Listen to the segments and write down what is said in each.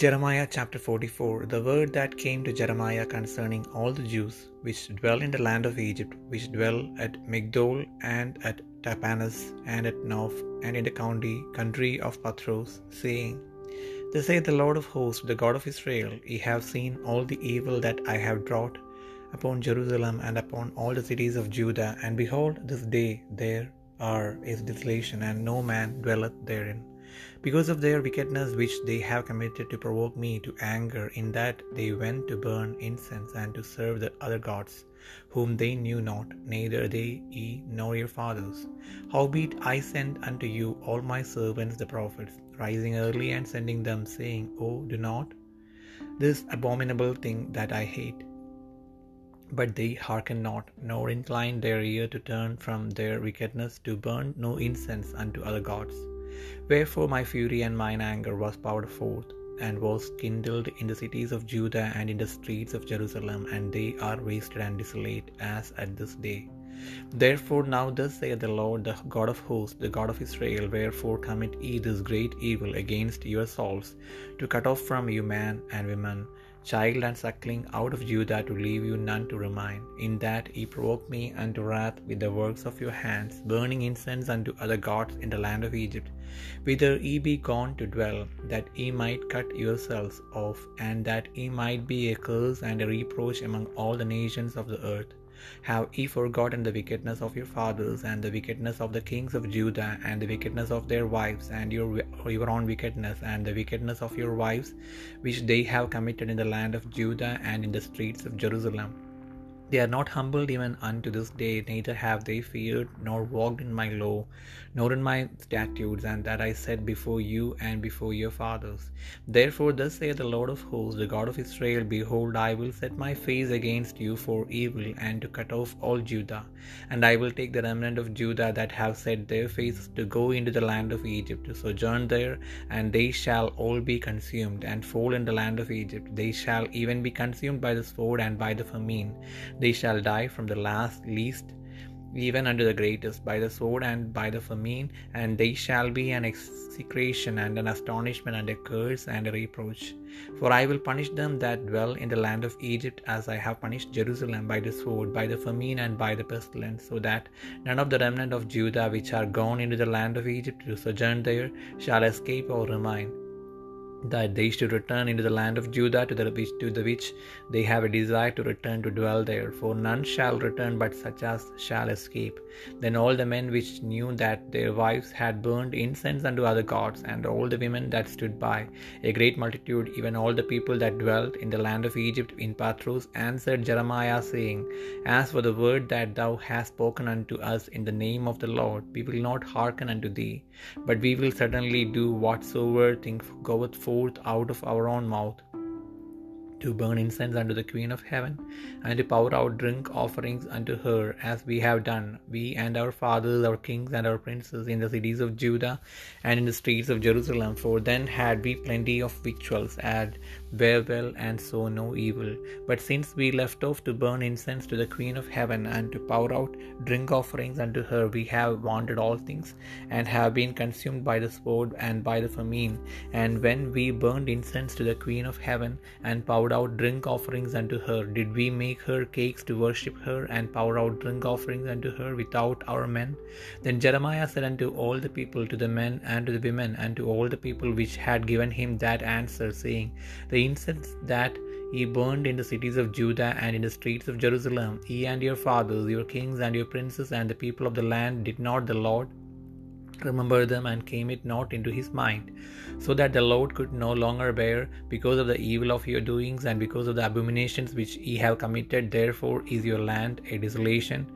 Jeremiah chapter 44 The word that came to Jeremiah concerning all the Jews which dwell in the land of Egypt, which dwell at Migdol and at Tahpanhes and at Noph and in the county country of Pathros, saying, Thus saith the Lord of hosts, the God of Israel, Ye have seen all the evil that I have brought upon Jerusalem and upon all the cities of Judah, and behold, this day there are is desolation, and no man dwelleth therein because of their wickedness which they have committed to provoke me to anger, in that they went to burn incense and to serve the other gods, whom they knew not, neither they ye nor your fathers. Howbeit I send unto you all my servants the prophets, rising early and sending them, saying, Oh, do not this abominable thing that I hate. But they hearken not, nor incline their ear to turn from their wickedness to burn no incense unto other gods. Wherefore my fury and mine anger was poured forth, and was kindled in the cities of Judah and in the streets of Jerusalem, and they are wasted and desolate as at this day. Therefore now thus saith the Lord, the God of hosts, the God of Israel, wherefore commit ye this great evil against your souls, to cut off from you man and woman, child and suckling out of Judah, to leave you none to remain, in that ye provoke me unto wrath with the works of your hands, burning incense unto other gods in the land of Egypt, whither ye be gone to dwell, that ye might cut yourselves off, and that ye might be a curse and a reproach among all the nations of the earth. Have ye forgotten the wickedness of your fathers, and the wickedness of the kings of Judah, and the wickedness of their wives, and your, your own wickedness, and the wickedness of your wives, which they have committed in the land of Judah and in the streets of Jerusalem? They are not humbled even unto this day, neither have they feared, nor walked in my law, nor in my statutes, and that I set before you and before your fathers. Therefore, thus saith the Lord of hosts, the God of Israel Behold, I will set my face against you for evil, and to cut off all Judah. And I will take the remnant of Judah that have set their faces to go into the land of Egypt, to sojourn there, and they shall all be consumed, and fall in the land of Egypt. They shall even be consumed by the sword and by the famine. They shall die from the last least even unto the greatest, by the sword and by the famine, and they shall be an execration and an astonishment and a curse and a reproach. For I will punish them that dwell in the land of Egypt, as I have punished Jerusalem by the sword, by the famine, and by the pestilence, so that none of the remnant of Judah which are gone into the land of Egypt to sojourn there shall escape or remain that they should return into the land of Judah to the which, to the which they have a desire to return to dwell there, for none shall return but such as shall escape. Then all the men which knew that their wives had burned incense unto other gods, and all the women that stood by, a great multitude, even all the people that dwelt in the land of Egypt in Pathros, answered Jeremiah, saying, As for the word that thou hast spoken unto us in the name of the Lord, we will not hearken unto thee, but we will certainly do whatsoever thing goeth forth out of our own mouth to burn incense unto the Queen of Heaven, and to pour out drink offerings unto her, as we have done, we and our fathers, our kings, and our princes, in the cities of Judah and in the streets of Jerusalem. For then had we plenty of victuals, and bare well, and saw no evil. But since we left off to burn incense to the Queen of Heaven, and to pour out drink offerings unto her, we have wanted all things, and have been consumed by the sword and by the famine. And when we burned incense to the Queen of Heaven, and poured out drink offerings unto her, did we make her cakes to worship her, and pour out drink offerings unto her without our men? Then Jeremiah said unto all the people, to the men and to the women, and to all the people which had given him that answer, saying, The incense that ye burned in the cities of Judah and in the streets of Jerusalem, ye and your fathers, your kings and your princes, and the people of the land, did not the Lord remember them and came it not into his mind, so that the Lord could no longer bear because of the evil of your doings and because of the abominations which ye have committed. Therefore is your land a desolation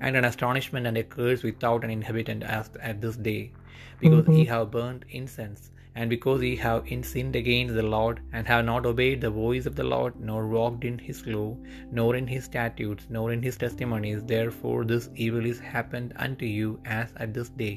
and an astonishment and a curse without an inhabitant as at this day, because ye mm-hmm. have burned incense. And because ye have sinned against the Lord, and have not obeyed the voice of the Lord, nor walked in his law, nor in his statutes, nor in his testimonies, therefore this evil is happened unto you as at this day.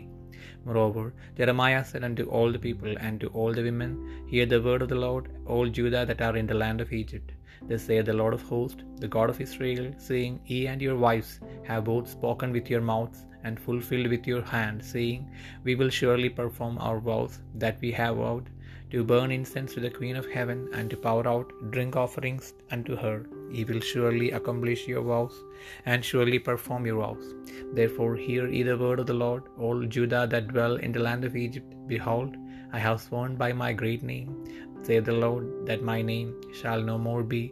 Moreover, Jeremiah said unto all the people and to all the women, Hear the word of the Lord, all Judah that are in the land of Egypt. Thus saith the Lord of hosts, the God of Israel, saying, Ye and your wives have both spoken with your mouths, and fulfilled with your hand, saying, We will surely perform our vows that we have vowed to burn incense to the Queen of heaven, and to pour out drink offerings unto her. Ye will surely accomplish your vows, and surely perform your vows. Therefore hear ye the word of the Lord, all Judah that dwell in the land of Egypt. Behold, I have sworn by my great name, saith the Lord, that my name shall no more be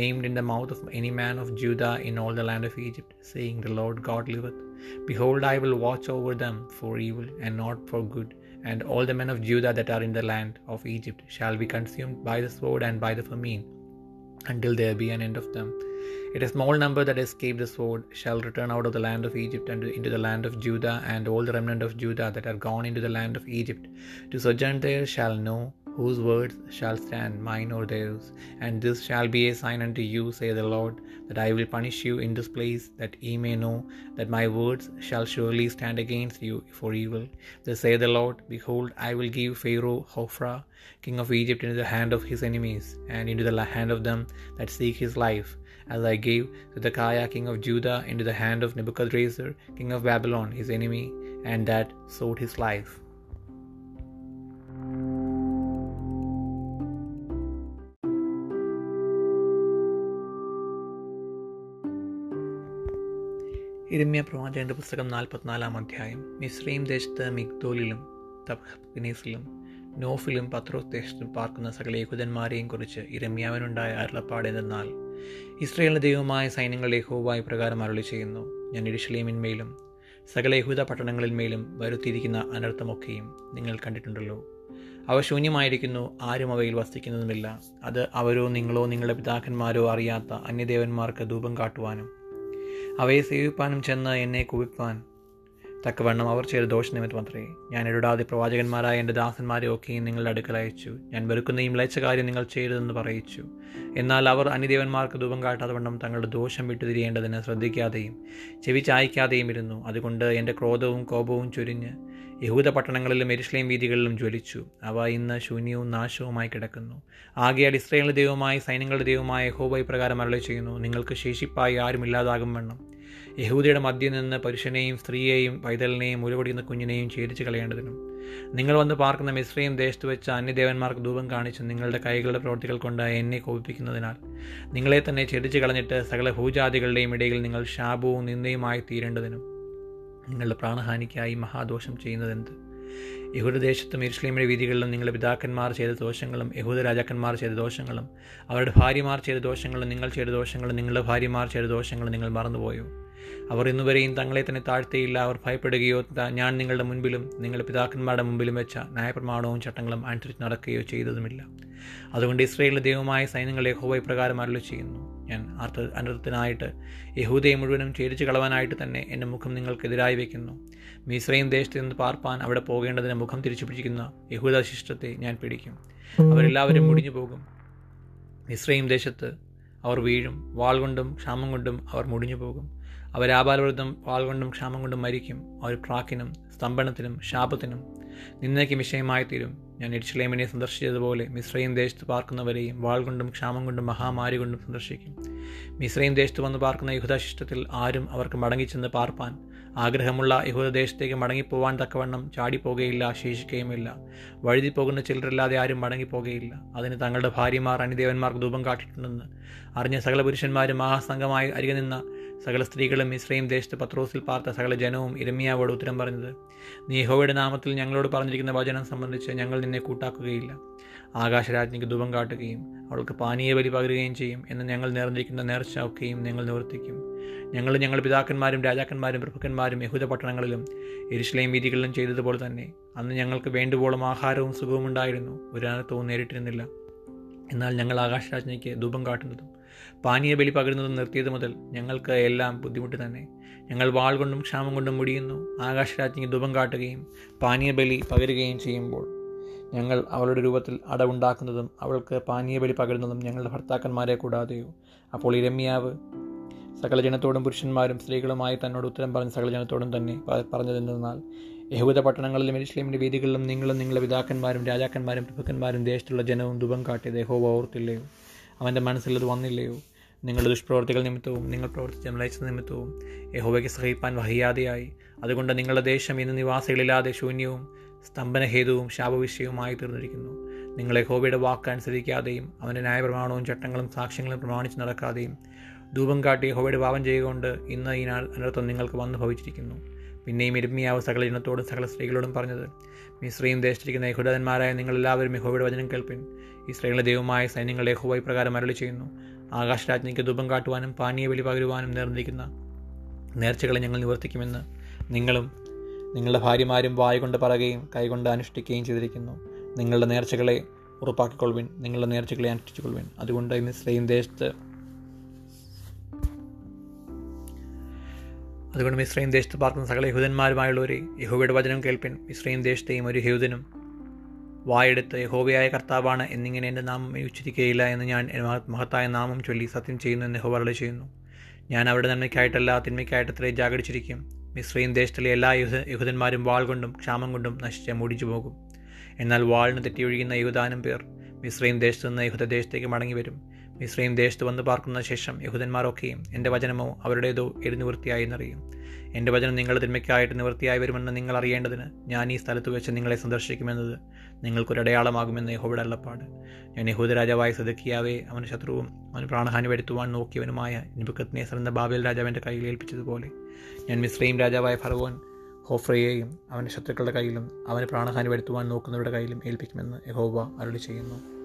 named in the mouth of any man of Judah in all the land of Egypt, saying, The Lord God liveth. Behold, I will watch over them for evil and not for good, and all the men of Judah that are in the land of Egypt shall be consumed by the sword and by the famine, until there be an end of them. It a small number that escape the sword shall return out of the land of Egypt and into the land of Judah, and all the remnant of Judah that are gone into the land of Egypt to sojourn there shall know whose words shall stand, mine or theirs. And this shall be a sign unto you, saith the Lord, that I will punish you in this place, that ye may know that my words shall surely stand against you for evil. Thus saith the Lord, Behold, I will give Pharaoh Hophra, king of Egypt, into the hand of his enemies, and into the hand of them that seek his life, as I gave Zedekiah, king of Judah, into the hand of Nebuchadrezzar, king of Babylon, his enemy, and that sought his life. ഇരമ്യ പ്രവാചകന്റെ പുസ്തകം നാൽപ്പത്തിനാലാം അധ്യായം. Mizraim ദേശത്ത് മിഗ്ദോലിലും തബ്ഹനീസിലും നോഫിലും പത്രോസ് ദേശത്തും പാർക്കുന്ന സകല യഹൂദന്മാരെയും കുറിച്ച് ഇരമ്യാവിനുണ്ടായ അരുളപ്പാട് എന്തെന്നാൽ ഇസ്രയേലിന്റെ ദൈവമായ സൈന്യങ്ങളുടെ യഹോവായി പ്രകാരം അരുളി ചെയ്യുന്നു ഞാൻ ഇരിശലീമിന്മേലും സകല യഹൂദ പട്ടണങ്ങളിന്മേലും വരുത്തിയിരിക്കുന്ന അനർത്ഥമൊക്കെയും നിങ്ങൾ കണ്ടിട്ടുണ്ടല്ലോ. അവ ശൂന്യമായിരിക്കുന്നു ആരും അവയിൽ വസിക്കുന്നതുമില്ല. അത് അവരോ നിങ്ങളോ നിങ്ങളുടെ പിതാക്കന്മാരോ അറിയാത്ത അന്യദേവന്മാർക്ക് ധൂപം കാട്ടുവാനും അവയെ സേവിപ്പാനും ചെന്ന് എന്നെ കുവിപ്പാൻ. തക്കവണ്ണം അവർ ചെയ്ത ദോഷനിമിത്തമത്രേ ഞാൻ ഇടാതെ പ്രവാചകന്മാരായ എന്റെ ദാസന്മാരെ ഒക്കെയും നിങ്ങളുടെ അടുക്കൽ അയച്ചു. ഞാൻ വെറുക്കുന്ന ഈ മ്ലേച്ഛ കാര്യം നിങ്ങൾ ചെയ്തതെന്ന് പറയിച്ചു. എന്നാൽ അവർ അനിദേവന്മാർക്ക് ധൂപം കാട്ടാതെ വണ്ണം തങ്ങളുടെ ദോഷം വിട്ടുതിരിയേണ്ടതിന് ശ്രദ്ധിക്കാതെയും ചെവി ചായ്ക്കാതെയും ഇരുന്നു. അതുകൊണ്ട് എന്റെ ക്രോധവും കോപവും ചൊരിഞ്ഞ് യഹൂദ പട്ടണങ്ങളിലും എരിശ്ലേം വീതികളിലും ജ്വലിച്ചു. അവ ഇന്ന് ശൂന്യവും നാശവുമായി കിടക്കുന്നു. ആകെയാൽ ഇസ്രയേലിന്റെ ദൈവമായി സൈന്യങ്ങളുടെ ദൈവമായ യഹോബ പ്രകാരം അരളി ചെയ്യുന്നു നിങ്ങൾക്ക് ശേഷിപ്പായി ആരും ഇല്ലാതാകും വണ്ണം. യഹൂദയുടെ മദ്യം നിന്ന് പുരുഷനെയും സ്ത്രീയെയും പൈതലിനെയും ഉരുപടിയുന്ന കുഞ്ഞിനെയും ഛേദിച്ച് കളയേണ്ടതിനും. നിങ്ങൾ വന്ന് പാർക്കുന്ന മിശ്രയും ദേശത്ത് വെച്ച് അന്യദേവന്മാർക്ക് ധൂപം കാണിച്ച് നിങ്ങളുടെ കൈകളുടെ പ്രവൃത്തികൾ കൊണ്ട് എന്നെ കോപിപ്പിക്കുന്നതിനാൽ. നിങ്ങളെ തന്നെ ഛേദിച്ച് കളഞ്ഞിട്ട് സകല ഭൂജാതികളുടെയും ഇടയിൽ നിങ്ങൾ ശാപവും നിന്ദയുമായി തീരേണ്ടതിനും. നിങ്ങളുടെ പ്രാണഹാനിക്കായി മഹാദോഷം ചെയ്യുന്നതെന്ത്? യഹൂദദേശത്തും ഇസ്ലീമിന്റെ വീതികളിലും നിങ്ങളുടെ പിതാക്കന്മാർ ചെയ്ത ദോഷങ്ങളും യഹൂദ രാജാക്കന്മാർ ചെയ്ത ദോഷങ്ങളും അവരുടെ ഭാര്യമാർ ചെയ്ത ദോഷങ്ങളും നിങ്ങൾ ചെയ്ത ദോഷങ്ങളും നിങ്ങളുടെ ഭാര്യമാർ ചെയ്ത ദോഷങ്ങളും നിങ്ങൾ മറന്നുപോയോ? അവർ ഇന്നുവരെയും തങ്ങളെ തന്നെ താഴ്ത്തിയില്ല. അവർ ഭയപ്പെടുകയോ ഞാൻ നിങ്ങളുടെ മുൻപിലും നിങ്ങളുടെ പിതാക്കന്മാരുടെ മുമ്പിലും വെച്ച ന്യായപ്രമാണവും ചട്ടങ്ങളും അനുസരിച്ച് നടക്കുകയോ ചെയ്തതുമില്ല. അതുകൊണ്ട് ഇസ്രയേലിലെ ദൈവമായ സൈന്യങ്ങളെ യഹോവ പ്രകാരം അരുളി ചെയ്യുന്നു ഞാൻ അർത്ഥ അനർത്ഥത്തിനായിട്ട് യഹൂദയെ മുഴുവനും ഛേദിച്ച് കളവാനായിട്ട് തന്നെ എന്റെ മുഖം നിങ്ങൾക്കെതിരായി വയ്ക്കുന്നു മിസ്രൈം ദേശത്ത് നിന്ന് പാർപ്പാൻ അവിടെ പോകേണ്ടതിന് മുഖം തിരിച്ചു പിടിക്കുന്ന യഹൂദ ശിഷ്ടത്തെ ഞാൻ പിടിക്കും. അവരെല്ലാവരും മുടിഞ്ഞു പോകും. മിസ്രൈം ദേശത്ത് അവർ വീഴും. വാൾ കൊണ്ടും ക്ഷാമം കൊണ്ടും അവർ മുടിഞ്ഞു പോകും. അവരാപാലവൃദ്ധം വാൾ കൊണ്ടും ക്ഷാമം കൊണ്ടും മരിക്കും. അവർ ട്രാക്കിനും സ്തംഭനത്തിനും ശാപത്തിനും നിന്നയ്ക്ക് വിഷയമായി തീരും ഞാൻ ഇരിശ്ലേമിനെ സന്ദർശിച്ചതുപോലെ മിശ്രയും ദേശത്ത് പാർക്കുന്നവരെയും വാൾ കൊണ്ടും ക്ഷാമം കൊണ്ടും മഹാമാരി കൊണ്ടും സന്ദർശിക്കും. മിശ്രയും ദേശത്ത് വന്ന് പാർക്കുന്ന യഹുദശിഷ്ടത്തിൽ ആരും അവർക്ക് മടങ്ങിച്ചെന്ന് പാർപ്പാൻ. ആഗ്രഹമുള്ള യഹൂദദേശത്തേക്ക് മടങ്ങിപ്പോവാൻ തക്കവണ്ണം ചാടിപ്പോകുകയില്ല ശേഷിക്കുകയുമില്ല വഴുതി പോകുന്ന ചിലരല്ലാതെ ആരും മടങ്ങിപ്പോകുകയില്ല അതിന് തങ്ങളുടെ ഭാര്യമാർ അനിദേവന്മാർക്ക് ധൂപം കാട്ടിയിട്ടുണ്ടെന്ന് അറിഞ്ഞ സകല പുരുഷന്മാരും മഹാസംഘമായി അരികെ നിന്ന സകല സ്ത്രീകളും ഇസ്രയും ദേശത്ത് പത്രോസിൽ പാർത്ത സകല ജനവും ഇരമിയാവോട് ഉത്തരം പറഞ്ഞത് നീഹോയുടെ നാമത്തിൽ ഞങ്ങളോട് പറഞ്ഞിരിക്കുന്ന വചനം സംബന്ധിച്ച് ഞങ്ങൾ നിന്നെ കൂട്ടാക്കുകയില്ല. ആകാശരാജ്ഞിക്ക് ദുഃഖം കാട്ടുകയും അവൾക്ക് പാനീയ ബലി പകരുകയും ചെയ്യും എന്ന് ഞങ്ങൾ നേർന്നിരിക്കുന്ന നേർച്ച ഒക്കെയും ഞങ്ങൾ നിവർത്തിക്കും. ഞങ്ങൾ ഞങ്ങളുടെ പിതാക്കന്മാരും രാജാക്കന്മാരും പ്രഭുക്കന്മാരും യഹൂദ പട്ടണങ്ങളിലും എരിശിലെയും വീതികളിലും ചെയ്തതുപോലെ തന്നെ. അന്ന് ഞങ്ങൾക്ക് വേണ്ടുവോളം ആഹാരവും സുഖവും ഉണ്ടായിരുന്നു. ഒരു അനർത്ഥവും നേരിട്ടിരുന്നില്ല. എന്നാൽ ഞങ്ങൾ ആകാശരാജ്ഞിക്ക് ധൂപം കാട്ടുന്നതും പാനീയ ബലി പകരുന്നത് നിർത്തിയത് മുതൽ ഞങ്ങൾക്ക് എല്ലാം ബുദ്ധിമുട്ട് തന്നെ. ഞങ്ങൾ വാൾ കൊണ്ടും ക്ഷാമം കൊണ്ടും മുടിയുന്നു. ആകാശരാജ്ഞിക്ക് ധൂപം കാട്ടുകയും പാനീയ ബലി പകരുകയും ചെയ്യുമ്പോൾ ഞങ്ങൾ അവളുടെ രൂപത്തിൽ അടവുണ്ടാക്കുന്നതും അവൾക്ക് പാനീയ ബലി പകരുന്നതും ഞങ്ങളുടെ ഭർത്താക്കന്മാരെ കൂടാതെയോ. അപ്പോൾ ഇരമ്യാവ് സകല ജനത്തോടും പുരുഷന്മാരും സ്ത്രീകളുമായി തന്നോട് ഉത്തരം പറഞ്ഞ സകല ജനത്തോടും തന്നെ പറഞ്ഞതെന്നാൽ യഹൂദ പട്ടണങ്ങളിലും എരിശ്ലേമിന്റെ വീതികളിലും നിങ്ങളും നിങ്ങളുടെ പിതാക്കന്മാരും രാജാക്കന്മാരും പ്രഭുക്കന്മാരും ദേശത്തുള്ള ജനവും ദുഃഖം കാട്ടിയത് യഹോവ ഓർത്തില്ലയോ. അവന്റെ മനസ്സിലത് വന്നില്ലയോ? നിങ്ങളുടെ ദുഷ്പ്രവർത്തികൾ നിമിത്തവും നിങ്ങൾ പ്രവർത്തിച്ച മ്ലേച്ഛ നിമിത്തവും യഹോവയ്ക്ക് സഹിപ്പാൻ വഹിയാതെയായി. അതുകൊണ്ട് നിങ്ങളുടെ ദേശം ഇന്ന് നിവാസികളില്ലാതെ ശൂന്യവും സ്തംഭനഹേതുവും ശാപവിഷയവുമായി തീർന്നിരിക്കുന്നു. നിങ്ങൾ യഹോബയുടെ വാക്ക് അനുസരിക്കാതെയും അവന്റെ ന്യായപ്രമാണവും ചട്ടങ്ങളും സാക്ഷ്യങ്ങളും പ്രമാണിച്ച് നടക്കാതെയും ധൂപം കാട്ടി ഹോവയുടെ പാപം ചെയ്യുകൊണ്ട് ഇന്ന് ഈ അനർത്ഥം നിങ്ങൾക്ക് വന്നു ഭവിച്ചിരിക്കുന്നു. പിന്നെയും ഇരുമിയാവ് സകല ജനത്തോടും സകല സ്ത്രീകളോടും പറഞ്ഞത് മിശ്രയും ദേശിച്ചിരിക്കുന്ന യഹുദന്മാരായ നിങ്ങളെല്ലാവരും യഹോവയുടെ വചനം കേൾപ്പിൻ. ഇസ്രയേലിലെ ദൈവമായ സൈന്യങ്ങളുടെ യഹോവ ഇപ്രകാരം അരളി ചെയ്യുന്നു ആകാശരാജ്ഞിക്ക് ധൂപം കാട്ടുവാനും പാനീയ ബലി പകരുവാനും നിർന്നിരിക്കുന്ന നേർച്ചകളെ ഞങ്ങൾ നിവർത്തിക്കുമെന്ന് നിങ്ങളും നിങ്ങളുടെ ഭാര്യമാരും വായ കൊണ്ട് പറയുകയും കൈകൊണ്ട് അനുഷ്ഠിക്കുകയും ചെയ്തിരിക്കുന്നു. നിങ്ങളുടെ നേർച്ചകളെ ഉറപ്പാക്കിക്കൊള്ളുവിൻ. നിങ്ങളുടെ നേർച്ചകളെ അനുഷ്ഠിച്ചുകൊള്ളുവിൻ. അതുകൊണ്ട് മിശ്രയും ദേശത്ത് അതുകൊണ്ട് മിശ്രയും ദേശത്ത് പാർക്കുന്ന സകല യഹൂദന്മാരുമായുള്ളവരെ യഹോബയുടെ വചനം കേൾപ്പിൻ. മിശ്രയും ദേശത്തെയും ഒരു യഹൂദനും വായെടുത്ത് യഹോവയായ കർത്താവാണ് എന്നിങ്ങനെ എന്റെ നാമം ഉച്ചരിക്കുകയില്ല എന്ന് ഞാൻ മഹത്തായ നാമം ചൊല്ലി സത്യം ചെയ്യുന്നു എന്ന് യഹോവ അരളി ചെയ്യുന്നു. ഞാൻ അവരുടെ നന്മയ്ക്കായിട്ടല്ല തിന്മയ്ക്കായിട്ടത്രേ ജാഗരിച്ചിരിക്കും മിശ്രയും ദേശത്തിലെ എല്ലാ യഹു യഹൂദന്മാരും വാൾ കൊണ്ടും ക്ഷാമം കൊണ്ടും നശിച്ച് മൂടിച്ചു പോകും. എന്നാൽ വാളിന് തെറ്റിയൊഴുകുന്ന യഹൂദാനും പേർ മിശ്രയും ദേശത്തു നിന്ന് യഹുദദേശത്തേക്ക് മടങ്ങി വരും മിശ്രയും ദേശത്ത് വന്ന് പാർക്കുന്ന ശേഷം യഹൂദന്മാരൊക്കെയും എന്റെ വചനമോ അവരുടേതോ എരു നിവൃത്തിയായി എന്നറിയും. എന്റെ വചനം നിങ്ങളുടെ തിന്മയ്ക്കായിട്ട് നിവൃത്തിയായി വരുമെന്ന് നിങ്ങൾ അറിയേണ്ടതിന് ഞാൻ ഈ സ്ഥലത്ത് വെച്ച് നിങ്ങളെ സന്ദർശിക്കുമെന്നത് നിങ്ങൾക്കൊരു അടയാളമാകുമെന്ന് യഹോയുടെ അള്ളപ്പാട് ഞാൻ യഹൂദ രാജാവായ അവന് ശത്രുവും അവന് പ്രാണഹാനി വരുത്തുവാൻ നോക്കിയവനുമായ നിബുക്കത്തിനെ എന്ന ബാബേൽ രാജാവിന്റെ കയ്യിൽ ഏൽപ്പിച്ചതുപോലെ. ഞാൻ മിശ്രയും രാജാവായ ഫറവോൻ ഹോഫ്രയെയും അവന്റെ ശത്രുക്കളുടെ കയ്യിലും അവന് പ്രാണഹാനി വരുത്തുവാൻ നോക്കുന്നവരുടെ കയ്യിലും ഏൽപ്പിക്കുമെന്ന് യഹോവ അരുളി ചെയ്യുന്നു